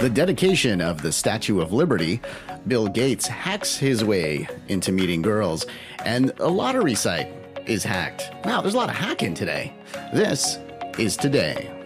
The dedication of the Statue of Liberty, Bill Gates hacks his way into meeting girls, and a lottery site is hacked. Wow, there's a lot of hacking today. This is today.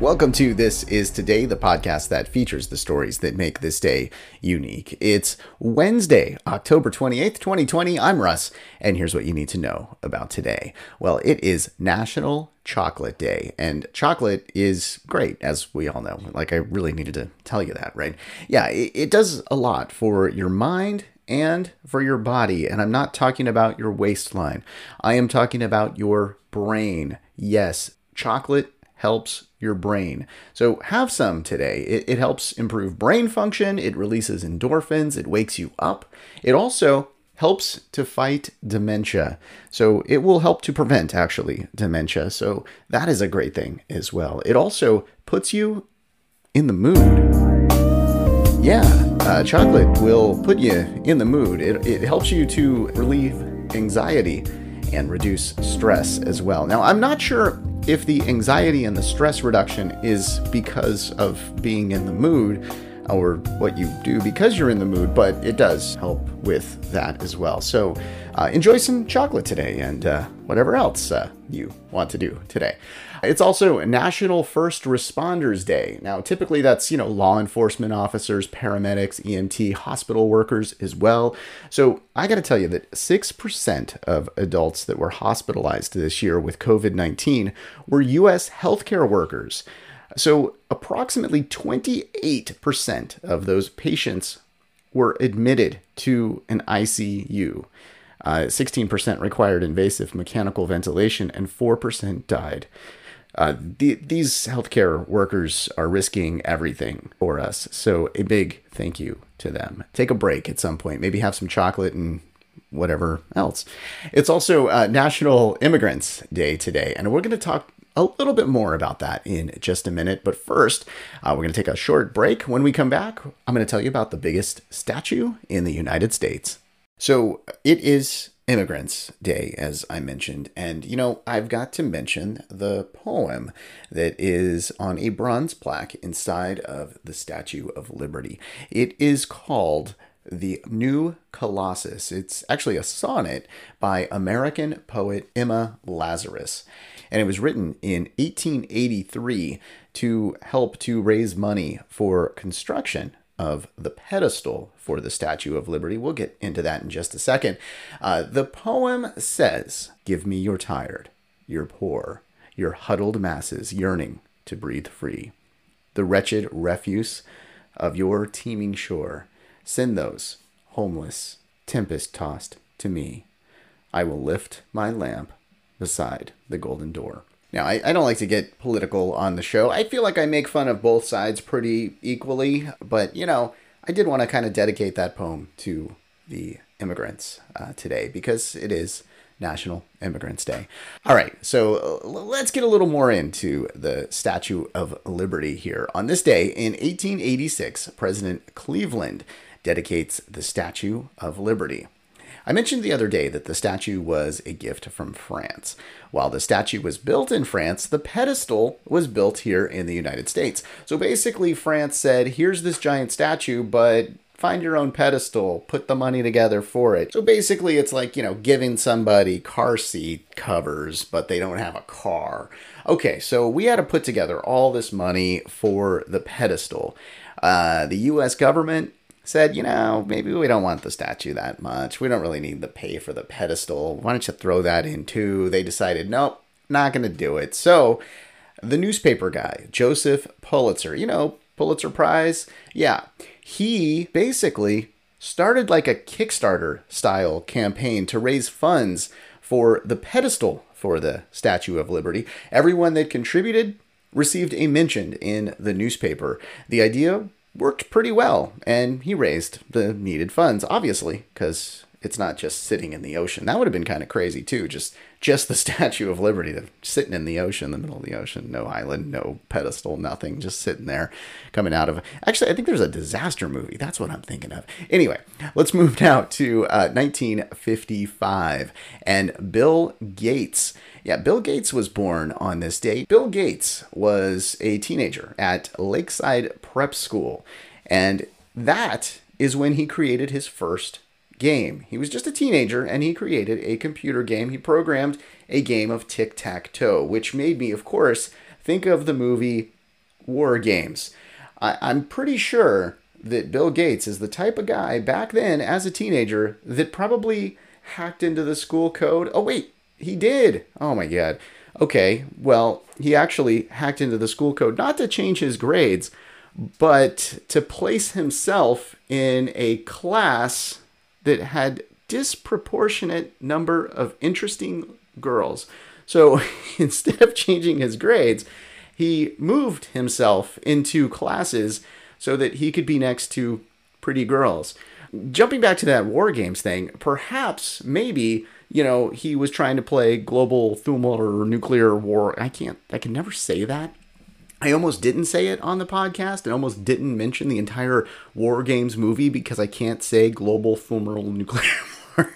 Welcome to This Is Today, the podcast that features the stories that make this day unique. It's Wednesday, October 28th, 2020. I'm Russ, and here's what you need to know about today. Well, it is National Chocolate Day, and chocolate is great, as we all know. Like, I really needed to tell you that, right? Yeah, it, it does a lot for your mind and for your body. And I'm not talking about your waistline, I am talking about your brain. Yes, chocolate helps your brain. So have some today. It, it, helps improve brain function, it releases endorphins, it wakes you up. It also helps to fight dementia. So it will help to prevent actually dementia. So that is a great thing as well. It also puts you in the mood. Yeah, uh, chocolate will put you in the mood. It, it helps you to relieve anxiety and reduce stress as well. Now, I'm not sure if the anxiety and the stress reduction is because of being in the mood or what you do because you're in the mood, but it does help with that as well. So uh, enjoy some chocolate today and uh, whatever else uh, you want to do today. It's also National First Responders Day. Now, typically that's, you know, law enforcement officers, paramedics, EMT, hospital workers as well. So I got to tell you that 6% of adults that were hospitalized this year with COVID 19 were U.S. healthcare workers. So approximately 28% of those patients were admitted to an ICU. Uh, 16% required invasive mechanical ventilation, and 4% died. Uh, the, these healthcare workers are risking everything for us. So, a big thank you to them. Take a break at some point, maybe have some chocolate and whatever else. It's also uh, National Immigrants Day today, and we're going to talk a little bit more about that in just a minute. But first, uh, we're going to take a short break. When we come back, I'm going to tell you about the biggest statue in the United States. So, it is Immigrants Day, as I mentioned. And, you know, I've got to mention the poem that is on a bronze plaque inside of the Statue of Liberty. It is called The New Colossus. It's actually a sonnet by American poet Emma Lazarus. And it was written in 1883 to help to raise money for construction of the pedestal for the Statue of Liberty. We'll get into that in just a second. Uh, the poem says, Give me your tired, your poor, your huddled masses yearning to breathe free. The wretched refuse of your teeming shore, send those, homeless, tempest tossed, to me. I will lift my lamp beside the golden door. Now, I, I don't like to get political on the show. I feel like I make fun of both sides pretty equally, but you know, I did want to kind of dedicate that poem to the immigrants uh, today because it is National Immigrants Day. All right, so let's get a little more into the Statue of Liberty here. On this day in 1886, President Cleveland dedicates the Statue of Liberty. I mentioned the other day that the statue was a gift from France. While the statue was built in France, the pedestal was built here in the United States. So basically, France said, here's this giant statue, but find your own pedestal, put the money together for it. So basically, it's like, you know, giving somebody car seat covers, but they don't have a car. Okay, so we had to put together all this money for the pedestal. Uh, the US government said, you know, maybe we don't want the statue that much. We don't really need the pay for the pedestal. Why don't you throw that in too? They decided, nope, not going to do it. So the newspaper guy, Joseph Pulitzer, you know, Pulitzer Prize, yeah, he basically started like a Kickstarter style campaign to raise funds for the pedestal for the Statue of Liberty. Everyone that contributed received a mention in the newspaper. The idea worked pretty well, and he raised the needed funds, obviously, because it's not just sitting in the ocean. That would have been kind of crazy too. Just just the Statue of Liberty sitting in the ocean, the middle of the ocean, no island, no pedestal, nothing, just sitting there, coming out of. Actually, I think there's a disaster movie. That's what I'm thinking of. Anyway, let's move now to uh, 1955 and Bill Gates. Yeah, Bill Gates was born on this date. Bill Gates was a teenager at Lakeside Prep School, and that is when he created his first game. He was just a teenager and he created a computer game. He programmed a game of tic tac toe, which made me, of course, think of the movie War Games. I- I'm pretty sure that Bill Gates is the type of guy back then as a teenager that probably hacked into the school code. Oh, wait, he did. Oh my God. Okay, well, he actually hacked into the school code not to change his grades, but to place himself in a class that had disproportionate number of interesting girls. So instead of changing his grades, he moved himself into classes so that he could be next to pretty girls. Jumping back to that war games thing, perhaps maybe you know he was trying to play global thermal or nuclear war. I can't. I can never say that. I almost didn't say it on the podcast and almost didn't mention the entire War Games movie because I can't say global thermal nuclear war.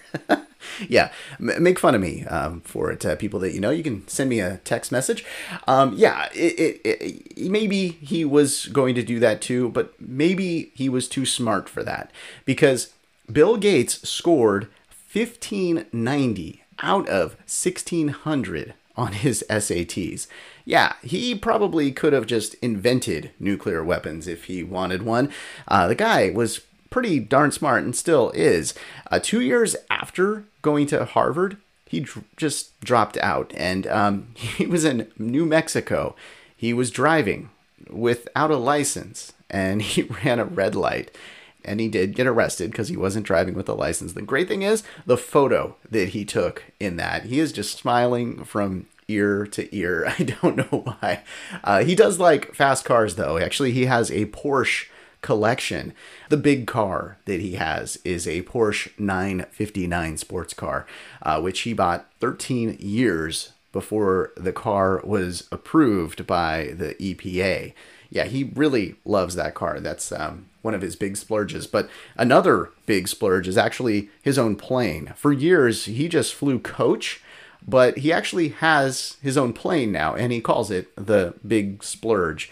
yeah, m- make fun of me um, for it. Uh, people that you know, you can send me a text message. Um, yeah, it, it, it, maybe he was going to do that too, but maybe he was too smart for that because Bill Gates scored 1590 out of 1600 on his SATs. Yeah, he probably could have just invented nuclear weapons if he wanted one. Uh, the guy was pretty darn smart and still is. Uh, two years after going to Harvard, he dr- just dropped out and um, he was in New Mexico. He was driving without a license and he ran a red light and he did get arrested because he wasn't driving with a license. The great thing is the photo that he took in that. He is just smiling from ear to ear. I don't know why. Uh, he does like fast cars though. Actually, he has a Porsche collection. The big car that he has is a Porsche 959 sports car, uh, which he bought 13 years before the car was approved by the EPA. Yeah, he really loves that car. That's um, one of his big splurges. But another big splurge is actually his own plane. For years, he just flew coach, but he actually has his own plane now, and he calls it the Big Splurge.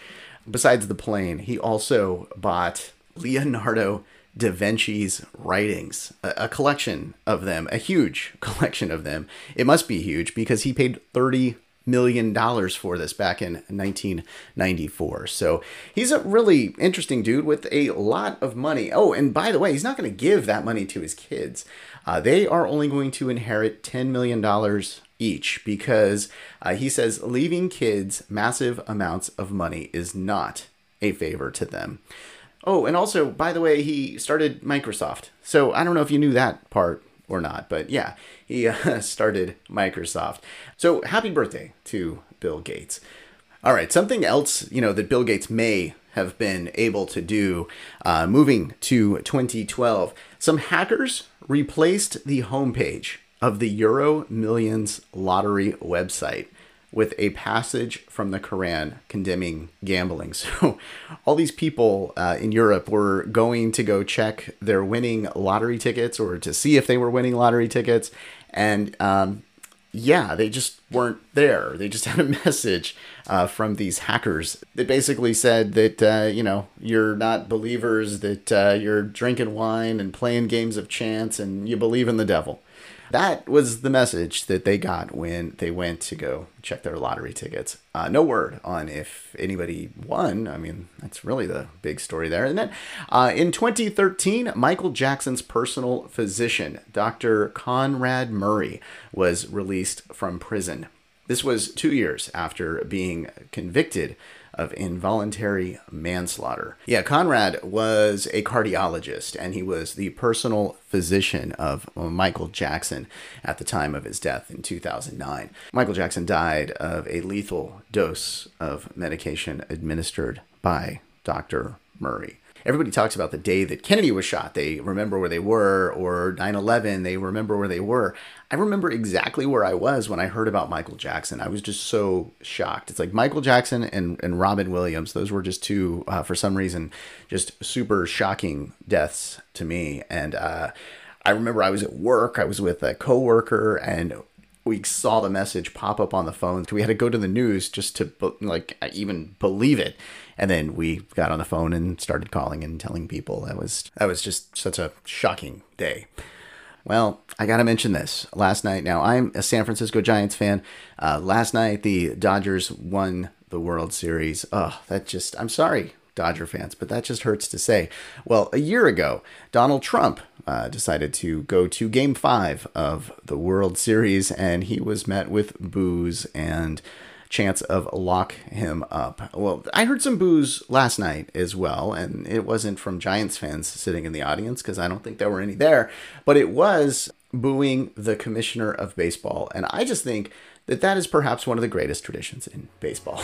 Besides the plane, he also bought Leonardo da Vinci's writings, a, a collection of them, a huge collection of them. It must be huge because he paid 30 million dollars for this back in 1994. So he's a really interesting dude with a lot of money. Oh, and by the way, he's not going to give that money to his kids. Uh, they are only going to inherit 10 million dollars each because uh, he says leaving kids massive amounts of money is not a favor to them. Oh, and also, by the way, he started Microsoft. So I don't know if you knew that part or not, but yeah, he uh, started Microsoft. So happy birthday to Bill Gates. All right, something else, you know, that Bill Gates may have been able to do uh, moving to 2012. Some hackers replaced the homepage of the Euro Millions lottery website with a passage from the Quran condemning gambling. So, all these people uh, in Europe were going to go check their winning lottery tickets or to see if they were winning lottery tickets. And um, yeah, they just weren't there. They just had a message uh, from these hackers that basically said that, uh, you know, you're not believers, that uh, you're drinking wine and playing games of chance and you believe in the devil. That was the message that they got when they went to go check their lottery tickets. Uh, no word on if anybody won. I mean, that's really the big story there. And then uh, in 2013, Michael Jackson's personal physician, Dr. Conrad Murray, was released from prison. This was two years after being convicted of involuntary manslaughter. Yeah, Conrad was a cardiologist and he was the personal physician of Michael Jackson at the time of his death in 2009. Michael Jackson died of a lethal dose of medication administered by Dr. Murray. Everybody talks about the day that Kennedy was shot. They remember where they were, or 9 11, they remember where they were. I remember exactly where I was when I heard about Michael Jackson. I was just so shocked. It's like Michael Jackson and, and Robin Williams, those were just two, uh, for some reason, just super shocking deaths to me. And uh, I remember I was at work, I was with a coworker, and we saw the message pop up on the phone. We had to go to the news just to like even believe it. And then we got on the phone and started calling and telling people. That was that was just such a shocking day. Well, I got to mention this. Last night, now I'm a San Francisco Giants fan. Uh, last night, the Dodgers won the World Series. Oh, that just, I'm sorry, Dodger fans, but that just hurts to say. Well, a year ago, Donald Trump uh, decided to go to game five of the World Series, and he was met with boos and chants of lock him up. Well, I heard some boos last night as well, and it wasn't from Giants fans sitting in the audience because I don't think there were any there, but it was booing the commissioner of baseball. And I just think that that is perhaps one of the greatest traditions in baseball.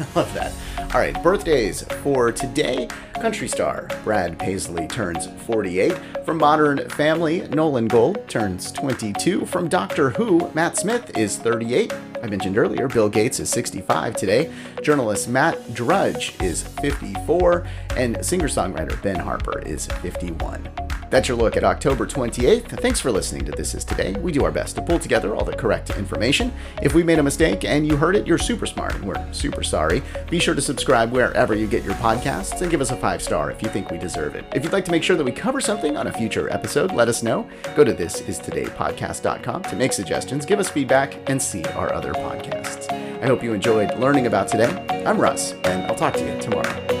I love that. All right, birthdays for today. Country star Brad Paisley turns 48. From Modern Family, Nolan Gould turns 22. From Doctor Who, Matt Smith is 38. I mentioned earlier, Bill Gates is 65 today. Journalist Matt Drudge is 54. And singer songwriter Ben Harper is 51. That's your look at October 28th. Thanks for listening to This Is Today. We do our best to pull together all the correct information. If we made a mistake and you heard it, you're super smart and we're super sorry. Be sure to subscribe wherever you get your podcasts and give us a five star if you think we deserve it. If you'd like to make sure that we cover something on a future episode, let us know. Go to thisistodaypodcast.com to make suggestions, give us feedback, and see our other podcasts. I hope you enjoyed learning about today. I'm Russ, and I'll talk to you tomorrow.